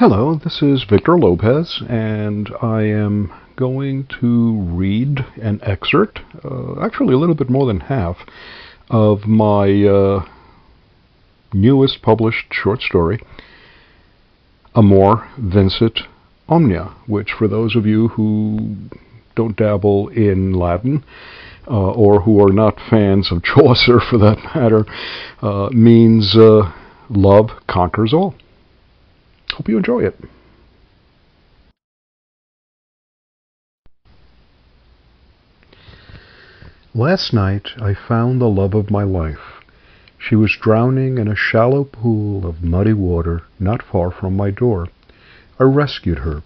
Hello, this is Victor Lopez, and I am going to read an excerpt, uh, actually a little bit more than half, of my uh, newest published short story, Amor Vincit Omnia, which, for those of you who don't dabble in Latin, uh, or who are not fans of Chaucer for that matter, uh, means uh, love conquers all. Hope you enjoy it. Last night I found the love of my life. She was drowning in a shallow pool of muddy water not far from my door. I rescued her,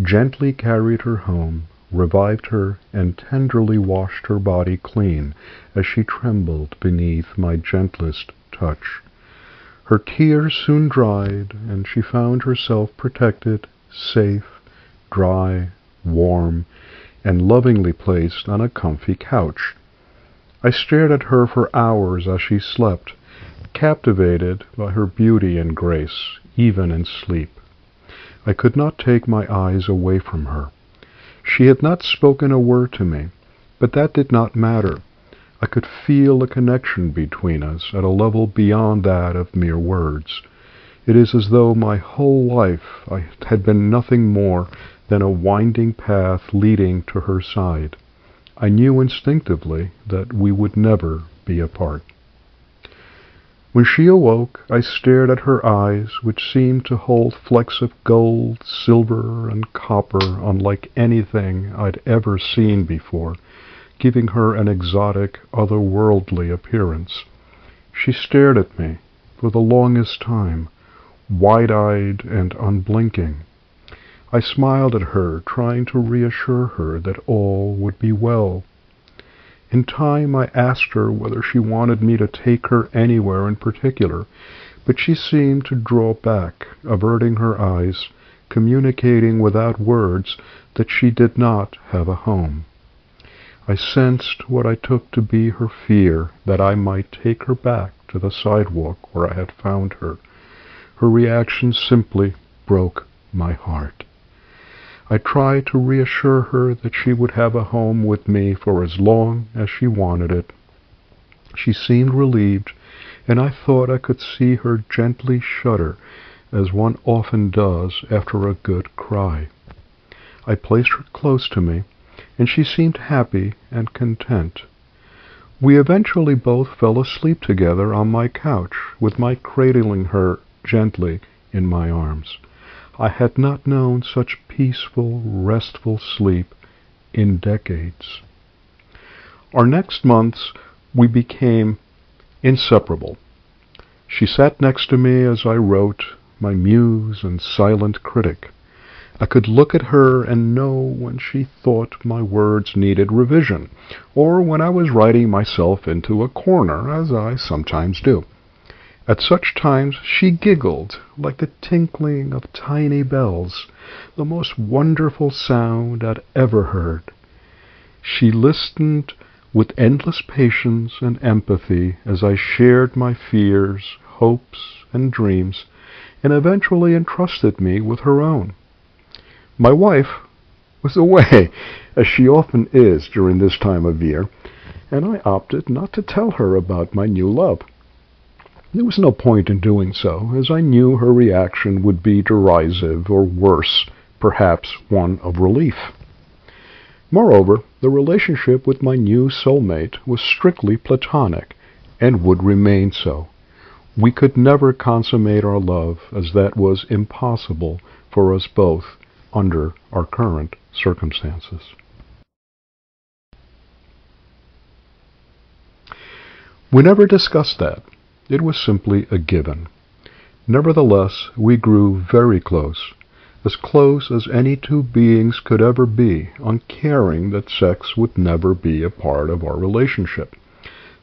gently carried her home, revived her, and tenderly washed her body clean as she trembled beneath my gentlest touch. Her tears soon dried, and she found herself protected, safe, dry, warm, and lovingly placed on a comfy couch. I stared at her for hours as she slept, captivated by her beauty and grace, even in sleep. I could not take my eyes away from her. She had not spoken a word to me, but that did not matter. I could feel a connection between us at a level beyond that of mere words. It is as though my whole life I had been nothing more than a winding path leading to her side. I knew instinctively that we would never be apart. When she awoke, I stared at her eyes, which seemed to hold flecks of gold, silver, and copper unlike anything I'd ever seen before giving her an exotic, otherworldly appearance. She stared at me for the longest time, wide-eyed and unblinking. I smiled at her, trying to reassure her that all would be well. In time I asked her whether she wanted me to take her anywhere in particular, but she seemed to draw back, averting her eyes, communicating without words that she did not have a home. I sensed what I took to be her fear that I might take her back to the sidewalk where I had found her. Her reaction simply broke my heart. I tried to reassure her that she would have a home with me for as long as she wanted it. She seemed relieved, and I thought I could see her gently shudder, as one often does after a good cry. I placed her close to me and she seemed happy and content. We eventually both fell asleep together on my couch, with my cradling her gently in my arms. I had not known such peaceful, restful sleep in decades. Our next months we became inseparable. She sat next to me as I wrote, my muse and silent critic. I could look at her and know when she thought my words needed revision, or when I was writing myself into a corner, as I sometimes do. At such times she giggled like the tinkling of tiny bells, the most wonderful sound I'd ever heard. She listened with endless patience and empathy as I shared my fears, hopes, and dreams, and eventually entrusted me with her own. My wife was away, as she often is during this time of year, and I opted not to tell her about my new love. There was no point in doing so, as I knew her reaction would be derisive, or worse, perhaps one of relief. Moreover, the relationship with my new soulmate was strictly platonic, and would remain so. We could never consummate our love, as that was impossible for us both under our current circumstances. We never discussed that. It was simply a given. Nevertheless, we grew very close, as close as any two beings could ever be, uncaring that sex would never be a part of our relationship.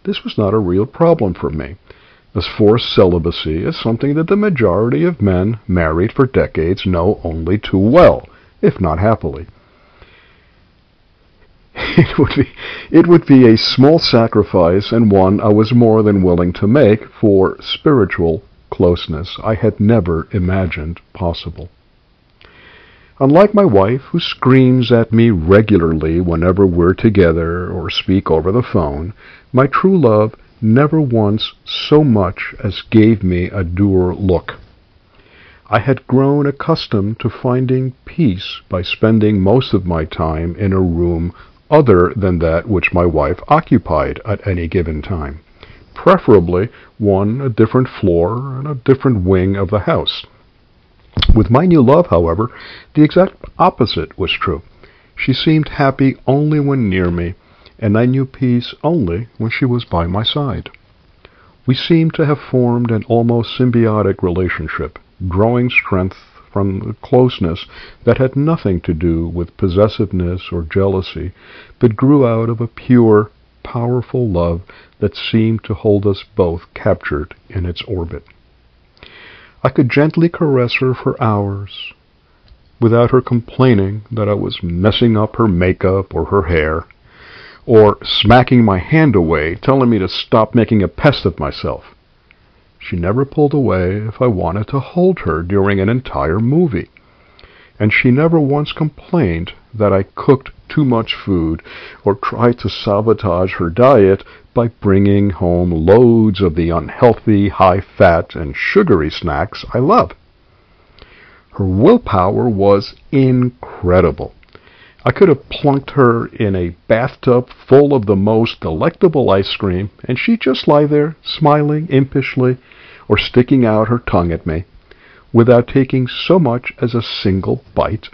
This was not a real problem for me, as forced celibacy is something that the majority of men married for decades know only too well, if not happily. It would be it would be a small sacrifice and one I was more than willing to make for spiritual closeness I had never imagined possible. Unlike my wife, who screams at me regularly whenever we're together or speak over the phone, my true love never once so much as gave me a dour look. I had grown accustomed to finding peace by spending most of my time in a room other than that which my wife occupied at any given time, preferably one a different floor and a different wing of the house. With my new love, however, the exact opposite was true. She seemed happy only when near me, and I knew peace only when she was by my side. We seemed to have formed an almost symbiotic relationship, growing strength from closeness that had nothing to do with possessiveness or jealousy, but grew out of a pure, powerful love that seemed to hold us both captured in its orbit. I could gently caress her for hours without her complaining that I was messing up her makeup or her hair, or smacking my hand away, telling me to stop making a pest of myself. She never pulled away if I wanted to hold her during an entire movie. And she never once complained that I cooked too much food or tried to sabotage her diet by bringing home loads of the unhealthy, high fat, and sugary snacks I love. Her willpower was incredible. I could have plunked her in a bathtub full of the most delectable ice cream, and she'd just lie there, smiling impishly, or sticking out her tongue at me, without taking so much as a single bite,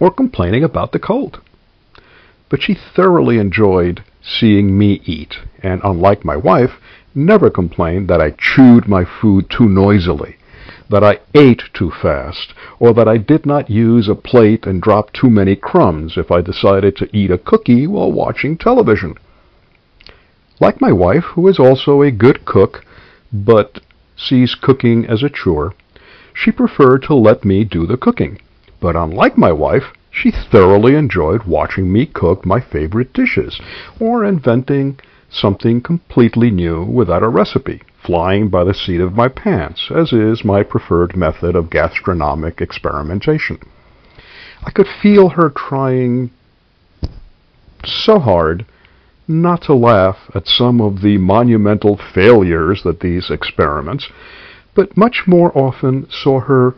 or complaining about the cold. But she thoroughly enjoyed seeing me eat, and unlike my wife, never complained that I chewed my food too noisily that I ate too fast, or that I did not use a plate and drop too many crumbs if I decided to eat a cookie while watching television. Like my wife, who is also a good cook, but sees cooking as a chore, she preferred to let me do the cooking. But unlike my wife, she thoroughly enjoyed watching me cook my favorite dishes, or inventing something completely new without a recipe flying by the seat of my pants, as is my preferred method of gastronomic experimentation. I could feel her trying so hard not to laugh at some of the monumental failures that these experiments, but much more often saw her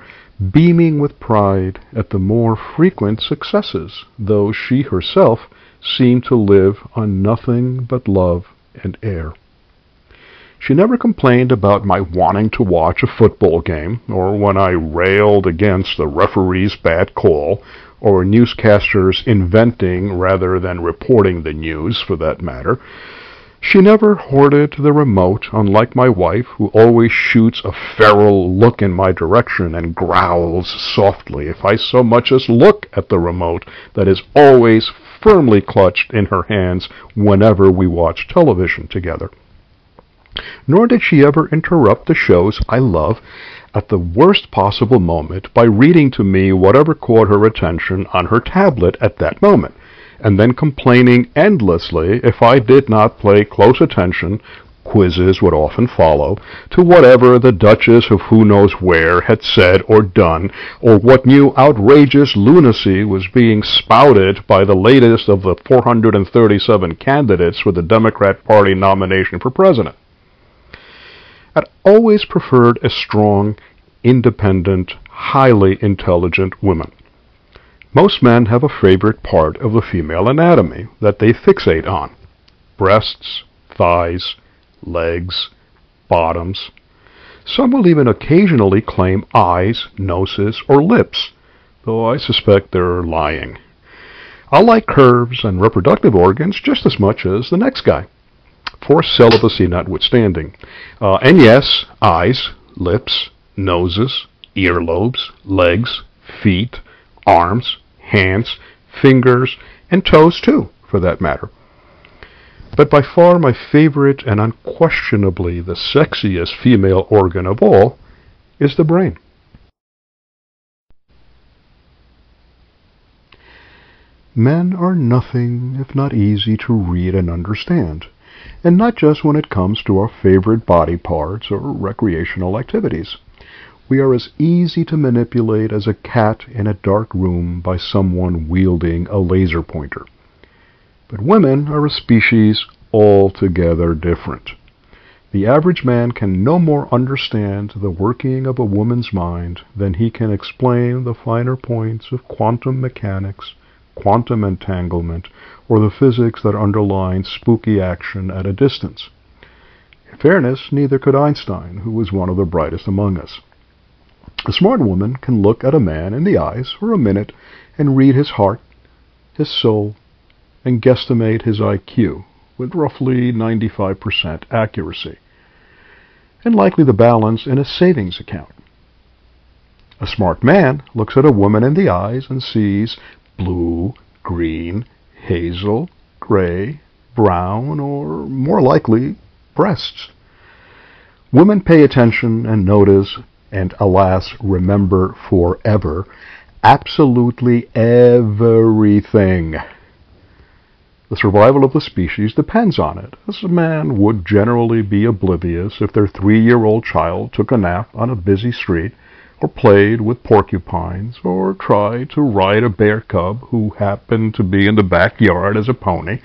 beaming with pride at the more frequent successes, though she herself seemed to live on nothing but love and air. She never complained about my wanting to watch a football game, or when I railed against the referee's bad call, or newscasters inventing rather than reporting the news, for that matter. She never hoarded the remote, unlike my wife, who always shoots a feral look in my direction and growls softly if I so much as look at the remote that is always firmly clutched in her hands whenever we watch television together nor did she ever interrupt the shows I love at the worst possible moment by reading to me whatever caught her attention on her tablet at that moment, and then complaining endlessly if I did not pay close attention quizzes would often follow, to whatever the Duchess of who knows where had said or done, or what new outrageous lunacy was being spouted by the latest of the 437 candidates for the Democrat Party nomination for president had always preferred a strong, independent, highly intelligent woman. Most men have a favorite part of the female anatomy that they fixate on breasts, thighs, legs, bottoms. Some will even occasionally claim eyes, noses, or lips, though I suspect they're lying. I like curves and reproductive organs just as much as the next guy forced celibacy notwithstanding. Uh, and yes, eyes, lips, noses, earlobes, legs, feet, arms, hands, fingers, and toes too, for that matter. But by far my favorite and unquestionably the sexiest female organ of all is the brain. Men are nothing if not easy to read and understand and not just when it comes to our favorite body parts or recreational activities. we are as easy to manipulate as a cat in a dark room by someone wielding a laser pointer. But women are a species altogether different. The average man can no more understand the working of a woman's mind than he can explain the finer points of quantum mechanics, quantum entanglement, or the physics that underline spooky action at a distance. In fairness, neither could Einstein, who was one of the brightest among us. A smart woman can look at a man in the eyes for a minute and read his heart, his soul, and guesstimate his IQ with roughly 95% accuracy, and likely the balance in a savings account. A smart man looks at a woman in the eyes and sees blue, green, hazel, gray, brown, or more likely, breasts. Women pay attention and notice and alas, remember forever, absolutely everything. The survival of the species depends on it, as a man would generally be oblivious if their three-year-old child took a nap on a busy street, or played with porcupines, or tried to ride a bear cub who happened to be in the backyard as a pony,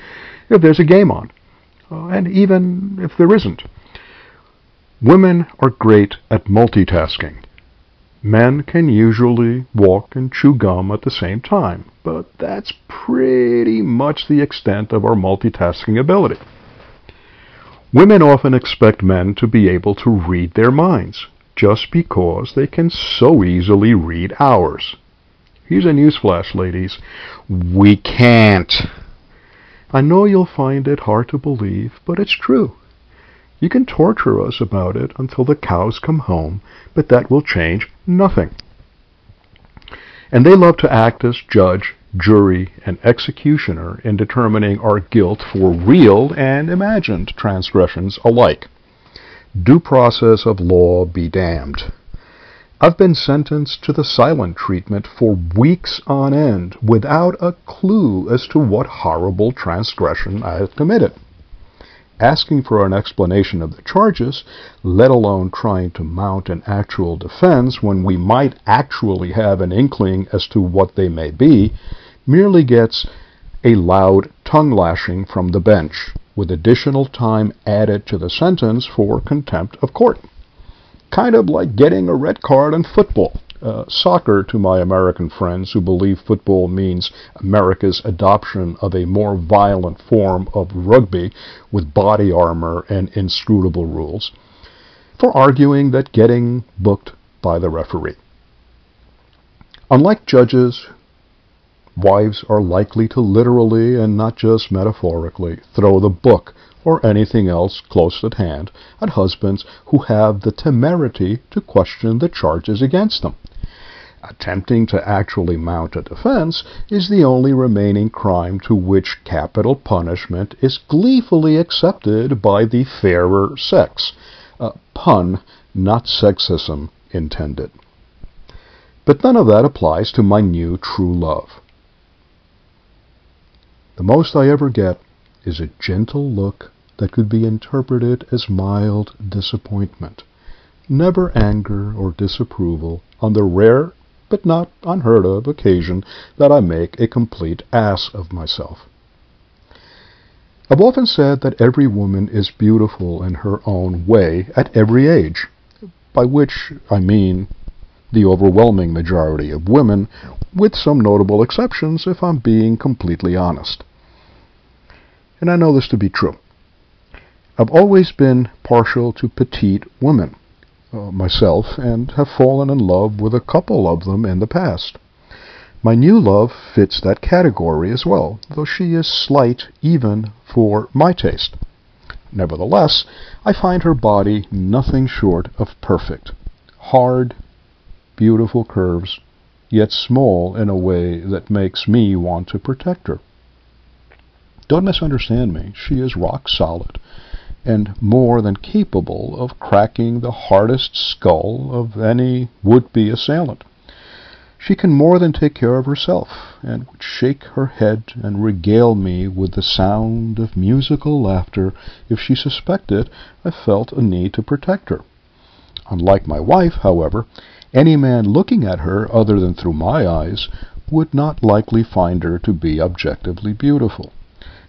if there's a game on, uh, and even if there isn't. Women are great at multitasking. Men can usually walk and chew gum at the same time, but that's pretty much the extent of our multitasking ability. Women often expect men to be able to read their minds, just because they can so easily read ours. Here's a newsflash, ladies. We can't. I know you'll find it hard to believe, but it's true. You can torture us about it until the cows come home, but that will change nothing. And they love to act as judge, jury, and executioner in determining our guilt for real and imagined transgressions alike. Due process of law be damned. I've been sentenced to the silent treatment for weeks on end without a clue as to what horrible transgression I have committed asking for an explanation of the charges, let alone trying to mount an actual defense when we might actually have an inkling as to what they may be, merely gets a loud tongue lashing from the bench, with additional time added to the sentence for contempt of court. Kind of like getting a red card in football uh, soccer to my American friends who believe football means America's adoption of a more violent form of rugby with body armor and inscrutable rules, for arguing that getting booked by the referee. Unlike judges, wives are likely to literally and not just metaphorically throw the book or anything else close at hand at husbands who have the temerity to question the charges against them attempting to actually mount a defense is the only remaining crime to which capital punishment is gleefully accepted by the fairer sex. Pun, not sexism intended. But none of that applies to my new true love. The most I ever get is a gentle look that could be interpreted as mild disappointment. Never anger or disapproval on the rare but not unheard of occasion that I make a complete ass of myself. I've often said that every woman is beautiful in her own way at every age, by which I mean the overwhelming majority of women, with some notable exceptions if I'm being completely honest. And I know this to be true. I've always been partial to petite women uh, myself and have fallen in love with a couple of them in the past. My new love fits that category as well, though she is slight even for my taste. Nevertheless, I find her body nothing short of perfect. Hard, beautiful curves, yet small in a way that makes me want to protect her. Don't misunderstand me. She is rock solid and more than capable of cracking the hardest skull of any would-be assailant. She can more than take care of herself, and would shake her head and regale me with the sound of musical laughter if she suspected I felt a need to protect her. Unlike my wife, however, any man looking at her other than through my eyes would not likely find her to be objectively beautiful.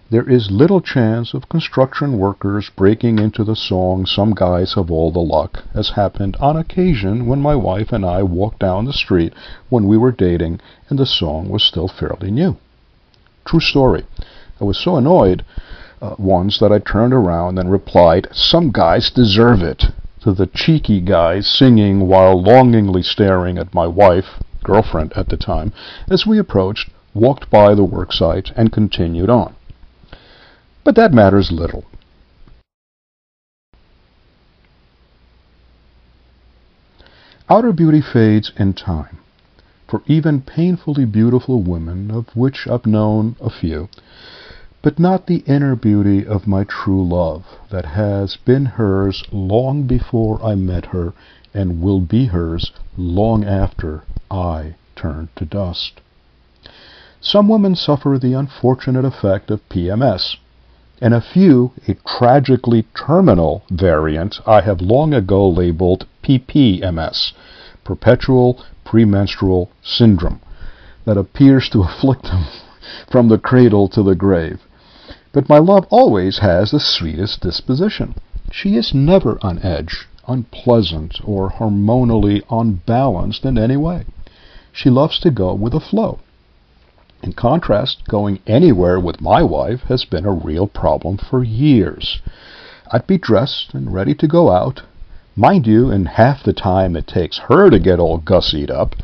There is little chance of construction workers breaking into the song Some Guys Have All the Luck, as happened on occasion when my wife and I walked down the street when we were dating and the song was still fairly new. True story. I was so annoyed uh, once that I turned around and replied, Some guys deserve it, to the cheeky guy singing while longingly staring at my wife, girlfriend at the time, as we approached, walked by the worksite, and continued on. But that matters little. Outer beauty fades in time. For even painfully beautiful women, of which I've known a few, but not the inner beauty of my true love, that has been hers long before I met her, and will be hers long after I turn to dust. Some women suffer the unfortunate effect of PMS, and a few a tragically terminal variant I have long ago labeled PPMS, Perpetual Premenstrual Syndrome, that appears to afflict them from the cradle to the grave. But my love always has the sweetest disposition. She is never on edge, unpleasant, or hormonally unbalanced in any way. She loves to go with the flow. In contrast, going anywhere with my wife has been a real problem for years. I'd be dressed and ready to go out, mind you, in half the time it takes her to get all gussied up,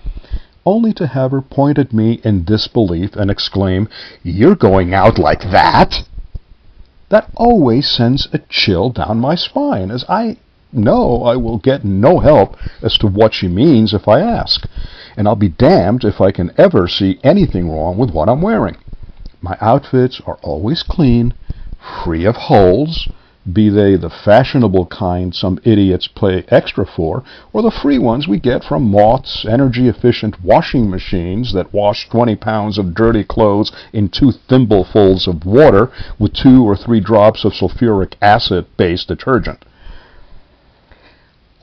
only to have her point at me in disbelief and exclaim, You're going out like that? That always sends a chill down my spine, as I know I will get no help as to what she means if I ask and I'll be damned if I can ever see anything wrong with what I'm wearing. My outfits are always clean, free of holes, be they the fashionable kind some idiots pay extra for, or the free ones we get from Moth's energy-efficient washing machines that wash 20 pounds of dirty clothes in two thimblefuls of water with two or three drops of sulfuric acid-based detergent.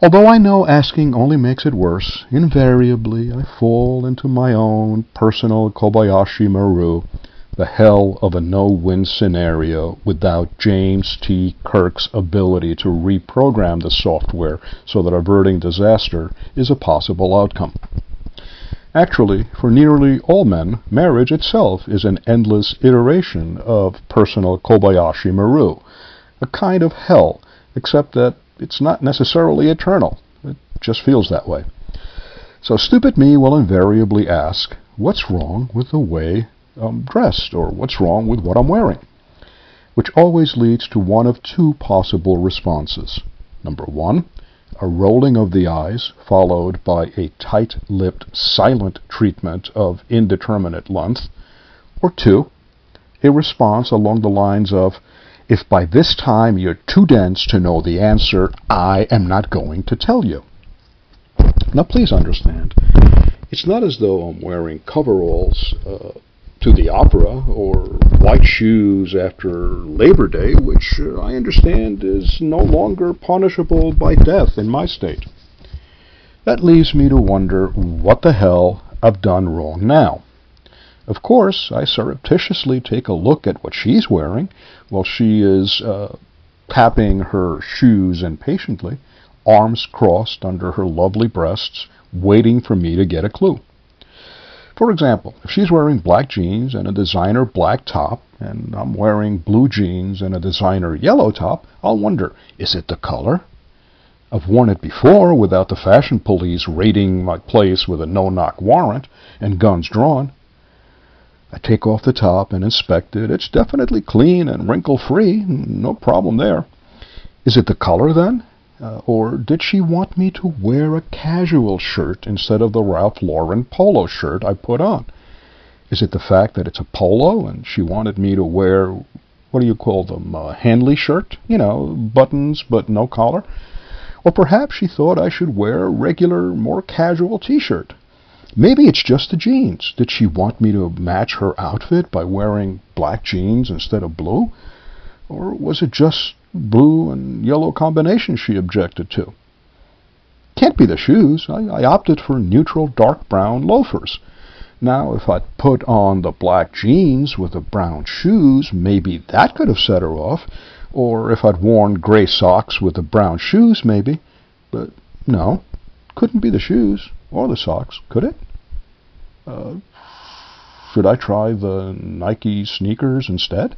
Although I know asking only makes it worse, invariably I fall into my own personal Kobayashi Maru, the hell of a no-win scenario without James T. Kirk's ability to reprogram the software so that averting disaster is a possible outcome. Actually, for nearly all men, marriage itself is an endless iteration of personal Kobayashi Maru, a kind of hell, except that it's not necessarily eternal. It just feels that way. So stupid me will invariably ask, what's wrong with the way I'm dressed, or what's wrong with what I'm wearing? Which always leads to one of two possible responses. Number one, a rolling of the eyes, followed by a tight-lipped, silent treatment of indeterminate length. Or two, a response along the lines of, if by this time you're too dense to know the answer, I am not going to tell you. Now please understand, it's not as though I'm wearing coveralls uh, to the opera or white shoes after Labor Day, which uh, I understand is no longer punishable by death in my state. That leaves me to wonder what the hell I've done wrong now. Of course, I surreptitiously take a look at what she's wearing while she is uh, tapping her shoes impatiently, arms crossed under her lovely breasts, waiting for me to get a clue. For example, if she's wearing black jeans and a designer black top, and I'm wearing blue jeans and a designer yellow top, I'll wonder, is it the color? I've worn it before without the fashion police raiding my place with a no-knock warrant and guns drawn. I take off the top and inspect it. It's definitely clean and wrinkle-free. No problem there. Is it the color then? Uh, or did she want me to wear a casual shirt instead of the Ralph Lauren polo shirt I put on? Is it the fact that it's a polo and she wanted me to wear, what do you call them, a Henley shirt? You know, buttons but no collar? Or perhaps she thought I should wear a regular, more casual t-shirt. Maybe it's just the jeans. Did she want me to match her outfit by wearing black jeans instead of blue? Or was it just blue and yellow combination she objected to? can't be the shoes. I, I opted for neutral dark brown loafers. Now, if I'd put on the black jeans with the brown shoes, maybe that could have set her off. Or if I'd worn gray socks with the brown shoes, maybe. But no, couldn't be the shoes or the socks, could it? Uh, should I try the Nike sneakers instead?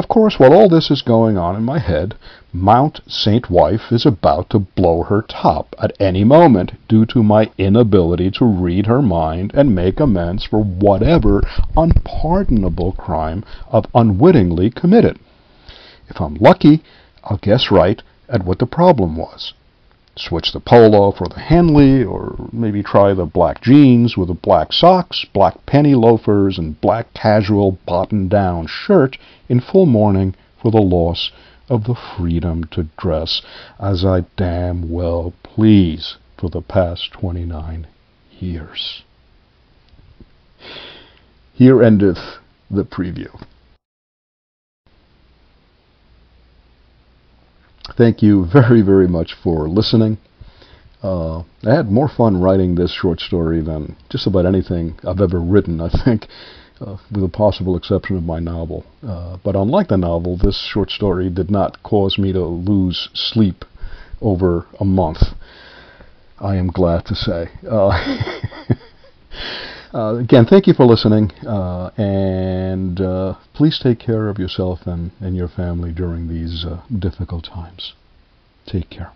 Of course, while all this is going on in my head, Mount St. Wife is about to blow her top at any moment due to my inability to read her mind and make amends for whatever unpardonable crime I've unwittingly committed. If I'm lucky, I'll guess right at what the problem was switch the polo for the Henley, or maybe try the black jeans with the black socks, black penny loafers, and black casual button-down shirt in full mourning for the loss of the freedom to dress as I damn well please for the past 29 years. Here endeth the preview. Thank you very, very much for listening. Uh, I had more fun writing this short story than just about anything I've ever written, I think, uh, with the possible exception of my novel. Uh, but unlike the novel, this short story did not cause me to lose sleep over a month. I am glad to say. Uh, again, thank you for listening, uh, and uh, please take care of yourself and, and your family during these uh, difficult times. Take care.